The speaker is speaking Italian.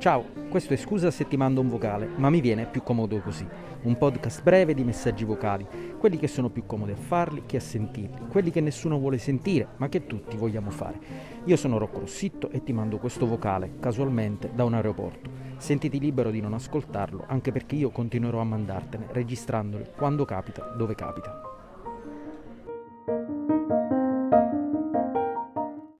Ciao, questo è Scusa se ti mando un vocale, ma mi viene più comodo così. Un podcast breve di messaggi vocali, quelli che sono più comodi a farli che a sentirli, quelli che nessuno vuole sentire, ma che tutti vogliamo fare. Io sono Rocco Rossitto e ti mando questo vocale, casualmente, da un aeroporto. Sentiti libero di non ascoltarlo, anche perché io continuerò a mandartene, registrandoli quando capita, dove capita.